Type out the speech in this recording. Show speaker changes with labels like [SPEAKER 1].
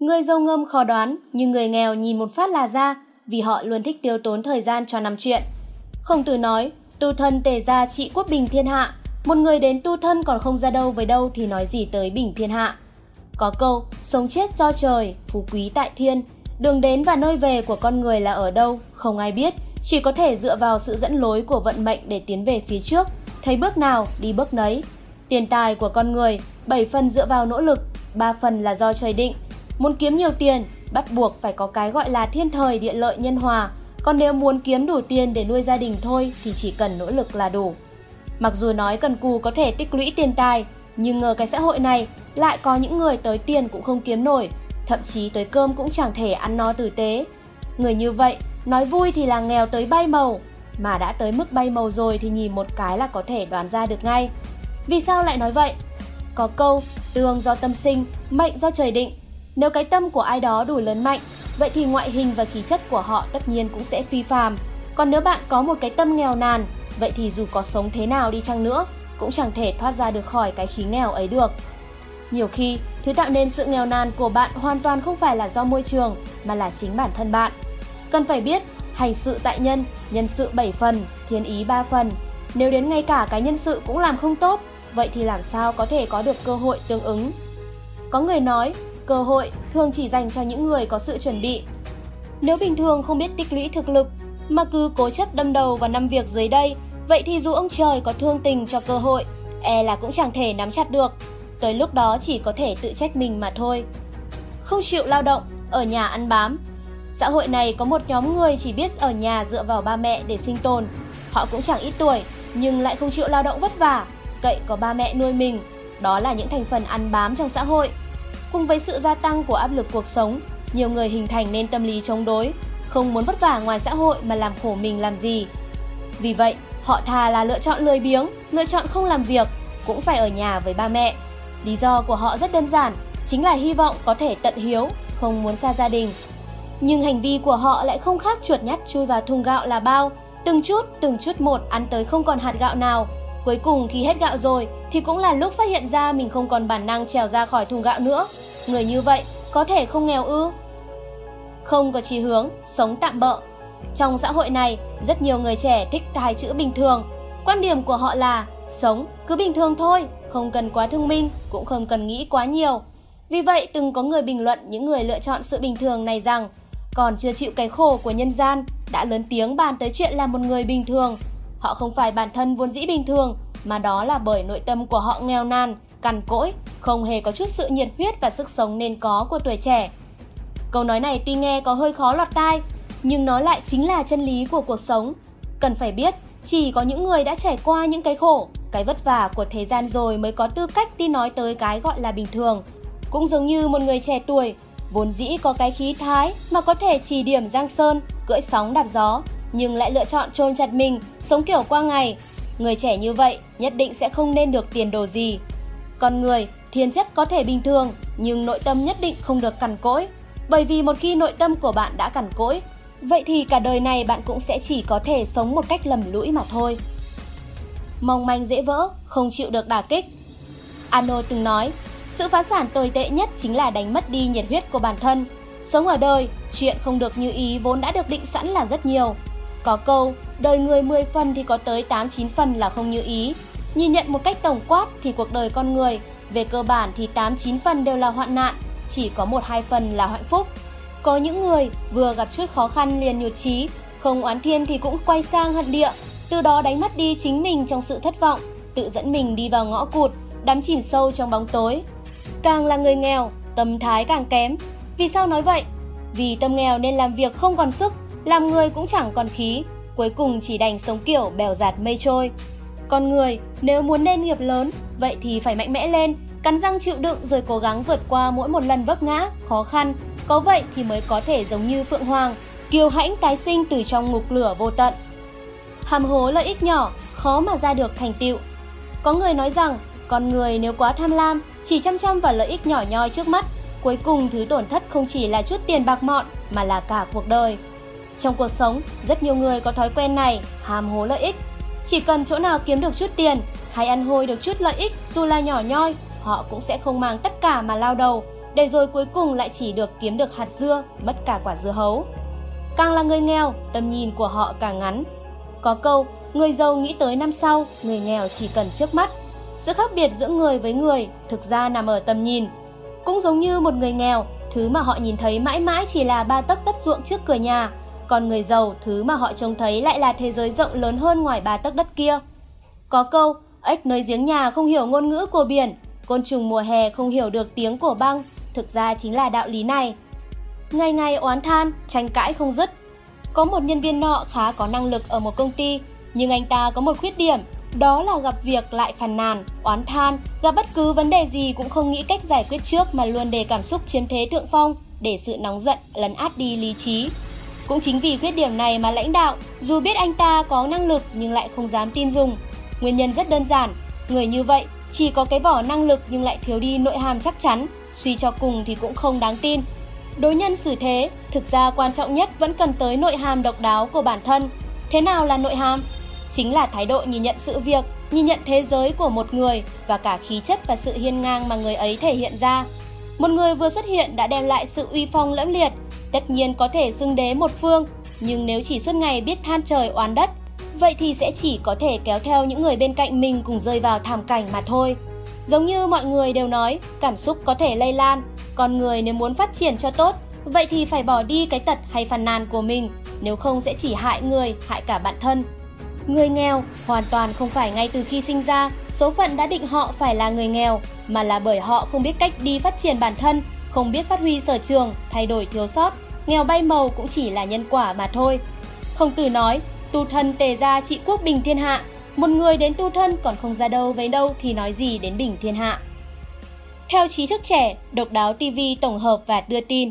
[SPEAKER 1] Người giàu ngâm khó đoán, nhưng người nghèo nhìn một phát là ra, vì họ luôn thích tiêu tốn thời gian cho năm chuyện. Khổng tử nói, tu thân tề gia trị quốc bình thiên hạ, một người đến tu thân còn không ra đâu với đâu thì nói gì tới bình thiên hạ. Có câu, sống chết do trời, phú quý tại thiên, đường đến và nơi về của con người là ở đâu, không ai biết, chỉ có thể dựa vào sự dẫn lối của vận mệnh để tiến về phía trước, thấy bước nào đi bước nấy. Tiền tài của con người, 7 phần dựa vào nỗ lực, 3 phần là do trời định. Muốn kiếm nhiều tiền, bắt buộc phải có cái gọi là thiên thời địa lợi nhân hòa, còn nếu muốn kiếm đủ tiền để nuôi gia đình thôi thì chỉ cần nỗ lực là đủ. Mặc dù nói cần cù có thể tích lũy tiền tài, nhưng ngờ cái xã hội này lại có những người tới tiền cũng không kiếm nổi, thậm chí tới cơm cũng chẳng thể ăn no tử tế. Người như vậy, nói vui thì là nghèo tới bay màu, mà đã tới mức bay màu rồi thì nhìn một cái là có thể đoán ra được ngay. Vì sao lại nói vậy? Có câu, tương do tâm sinh, mệnh do trời định. Nếu cái tâm của ai đó đủ lớn mạnh, vậy thì ngoại hình và khí chất của họ tất nhiên cũng sẽ phi phàm. Còn nếu bạn có một cái tâm nghèo nàn, vậy thì dù có sống thế nào đi chăng nữa, cũng chẳng thể thoát ra được khỏi cái khí nghèo ấy được. Nhiều khi, thứ tạo nên sự nghèo nàn của bạn hoàn toàn không phải là do môi trường, mà là chính bản thân bạn. Cần phải biết, hành sự tại nhân, nhân sự 7 phần, thiên ý 3 phần. Nếu đến ngay cả cái nhân sự cũng làm không tốt, vậy thì làm sao có thể có được cơ hội tương ứng? Có người nói, cơ hội thường chỉ dành cho những người có sự chuẩn bị. Nếu bình thường không biết tích lũy thực lực, mà cứ cố chấp đâm đầu vào năm việc dưới đây, vậy thì dù ông trời có thương tình cho cơ hội, e là cũng chẳng thể nắm chặt được. Tới lúc đó chỉ có thể tự trách mình mà thôi. Không chịu lao động, ở nhà ăn bám. Xã hội này có một nhóm người chỉ biết ở nhà dựa vào ba mẹ để sinh tồn. Họ cũng chẳng ít tuổi, nhưng lại không chịu lao động vất vả, cậy có ba mẹ nuôi mình. Đó là những thành phần ăn bám trong xã hội. Cùng với sự gia tăng của áp lực cuộc sống, nhiều người hình thành nên tâm lý chống đối, không muốn vất vả ngoài xã hội mà làm khổ mình làm gì. Vì vậy, họ thà là lựa chọn lười biếng, lựa chọn không làm việc, cũng phải ở nhà với ba mẹ. Lý do của họ rất đơn giản, chính là hy vọng có thể tận hiếu, không muốn xa gia đình. Nhưng hành vi của họ lại không khác chuột nhắt chui vào thùng gạo là bao, từng chút, từng chút một ăn tới không còn hạt gạo nào. Cuối cùng khi hết gạo rồi thì cũng là lúc phát hiện ra mình không còn bản năng trèo ra khỏi thùng gạo nữa. Người như vậy có thể không nghèo ư? Không có chí hướng, sống tạm bợ. Trong xã hội này, rất nhiều người trẻ thích hai chữ bình thường. Quan điểm của họ là sống cứ bình thường thôi, không cần quá thông minh, cũng không cần nghĩ quá nhiều. Vì vậy, từng có người bình luận những người lựa chọn sự bình thường này rằng còn chưa chịu cái khổ của nhân gian, đã lớn tiếng bàn tới chuyện là một người bình thường. Họ không phải bản thân vốn dĩ bình thường, mà đó là bởi nội tâm của họ nghèo nàn, cằn cỗi, không hề có chút sự nhiệt huyết và sức sống nên có của tuổi trẻ. Câu nói này tuy nghe có hơi khó lọt tai, nhưng nó lại chính là chân lý của cuộc sống. Cần phải biết, chỉ có những người đã trải qua những cái khổ, cái vất vả của thế gian rồi mới có tư cách đi nói tới cái gọi là bình thường. Cũng giống như một người trẻ tuổi, vốn dĩ có cái khí thái mà có thể chỉ điểm giang sơn, cưỡi sóng đạp gió, nhưng lại lựa chọn chôn chặt mình, sống kiểu qua ngày. Người trẻ như vậy nhất định sẽ không nên được tiền đồ gì. Con người, thiên chất có thể bình thường, nhưng nội tâm nhất định không được cằn cỗi. Bởi vì một khi nội tâm của bạn đã cằn cỗi, vậy thì cả đời này bạn cũng sẽ chỉ có thể sống một cách lầm lũi mà thôi mong manh dễ vỡ, không chịu được đả kích. Ano từng nói, sự phá sản tồi tệ nhất chính là đánh mất đi nhiệt huyết của bản thân. Sống ở đời, chuyện không được như ý vốn đã được định sẵn là rất nhiều. Có câu, đời người 10 phần thì có tới 8-9 phần là không như ý. Nhìn nhận một cách tổng quát thì cuộc đời con người, về cơ bản thì 8-9 phần đều là hoạn nạn, chỉ có 1-2 phần là hạnh phúc. Có những người vừa gặp chút khó khăn liền nhụt chí, không oán thiên thì cũng quay sang hận địa, từ đó đánh mất đi chính mình trong sự thất vọng, tự dẫn mình đi vào ngõ cụt, đắm chìm sâu trong bóng tối. Càng là người nghèo, tâm thái càng kém. Vì sao nói vậy? Vì tâm nghèo nên làm việc không còn sức, làm người cũng chẳng còn khí, cuối cùng chỉ đành sống kiểu bèo giạt mây trôi. Con người nếu muốn nên nghiệp lớn, vậy thì phải mạnh mẽ lên, cắn răng chịu đựng rồi cố gắng vượt qua mỗi một lần vấp ngã, khó khăn. Có vậy thì mới có thể giống như Phượng Hoàng, kiêu hãnh tái sinh từ trong ngục lửa vô tận hàm hố lợi ích nhỏ, khó mà ra được thành tựu. Có người nói rằng, con người nếu quá tham lam, chỉ chăm chăm vào lợi ích nhỏ nhoi trước mắt, cuối cùng thứ tổn thất không chỉ là chút tiền bạc mọn mà là cả cuộc đời. Trong cuộc sống, rất nhiều người có thói quen này, hàm hố lợi ích. Chỉ cần chỗ nào kiếm được chút tiền hay ăn hôi được chút lợi ích dù là nhỏ nhoi, họ cũng sẽ không mang tất cả mà lao đầu, để rồi cuối cùng lại chỉ được kiếm được hạt dưa, mất cả quả dưa hấu. Càng là người nghèo, tầm nhìn của họ càng ngắn. Có câu, người giàu nghĩ tới năm sau, người nghèo chỉ cần trước mắt. Sự khác biệt giữa người với người thực ra nằm ở tầm nhìn. Cũng giống như một người nghèo, thứ mà họ nhìn thấy mãi mãi chỉ là ba tấc đất ruộng trước cửa nhà, còn người giàu thứ mà họ trông thấy lại là thế giới rộng lớn hơn ngoài ba tấc đất kia. Có câu, ếch nơi giếng nhà không hiểu ngôn ngữ của biển, côn trùng mùa hè không hiểu được tiếng của băng, thực ra chính là đạo lý này. Ngày ngày oán than, tranh cãi không dứt. Có một nhân viên nọ khá có năng lực ở một công ty, nhưng anh ta có một khuyết điểm, đó là gặp việc lại phàn nàn, oán than, gặp bất cứ vấn đề gì cũng không nghĩ cách giải quyết trước mà luôn để cảm xúc chiếm thế thượng phong, để sự nóng giận lấn át đi lý trí. Cũng chính vì khuyết điểm này mà lãnh đạo, dù biết anh ta có năng lực nhưng lại không dám tin dùng. Nguyên nhân rất đơn giản, người như vậy chỉ có cái vỏ năng lực nhưng lại thiếu đi nội hàm chắc chắn, suy cho cùng thì cũng không đáng tin. Đối nhân xử thế, thực ra quan trọng nhất vẫn cần tới nội hàm độc đáo của bản thân. Thế nào là nội hàm? Chính là thái độ nhìn nhận sự việc, nhìn nhận thế giới của một người và cả khí chất và sự hiên ngang mà người ấy thể hiện ra. Một người vừa xuất hiện đã đem lại sự uy phong lẫm liệt, tất nhiên có thể xưng đế một phương, nhưng nếu chỉ suốt ngày biết than trời oán đất, vậy thì sẽ chỉ có thể kéo theo những người bên cạnh mình cùng rơi vào thảm cảnh mà thôi. Giống như mọi người đều nói, cảm xúc có thể lây lan, con người nếu muốn phát triển cho tốt, vậy thì phải bỏ đi cái tật hay phàn nàn của mình, nếu không sẽ chỉ hại người, hại cả bản thân. Người nghèo hoàn toàn không phải ngay từ khi sinh ra, số phận đã định họ phải là người nghèo, mà là bởi họ không biết cách đi phát triển bản thân, không biết phát huy sở trường, thay đổi thiếu sót, nghèo bay màu cũng chỉ là nhân quả mà thôi. Không từ nói, tu thân tề gia trị quốc bình thiên hạ, một người đến tu thân còn không ra đâu với đâu thì nói gì đến bình thiên hạ. Theo trí thức trẻ, độc đáo TV tổng hợp và đưa tin.